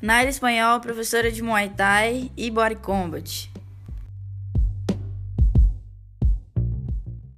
Naira Espanhol, professora de Muay Thai e Body Combat.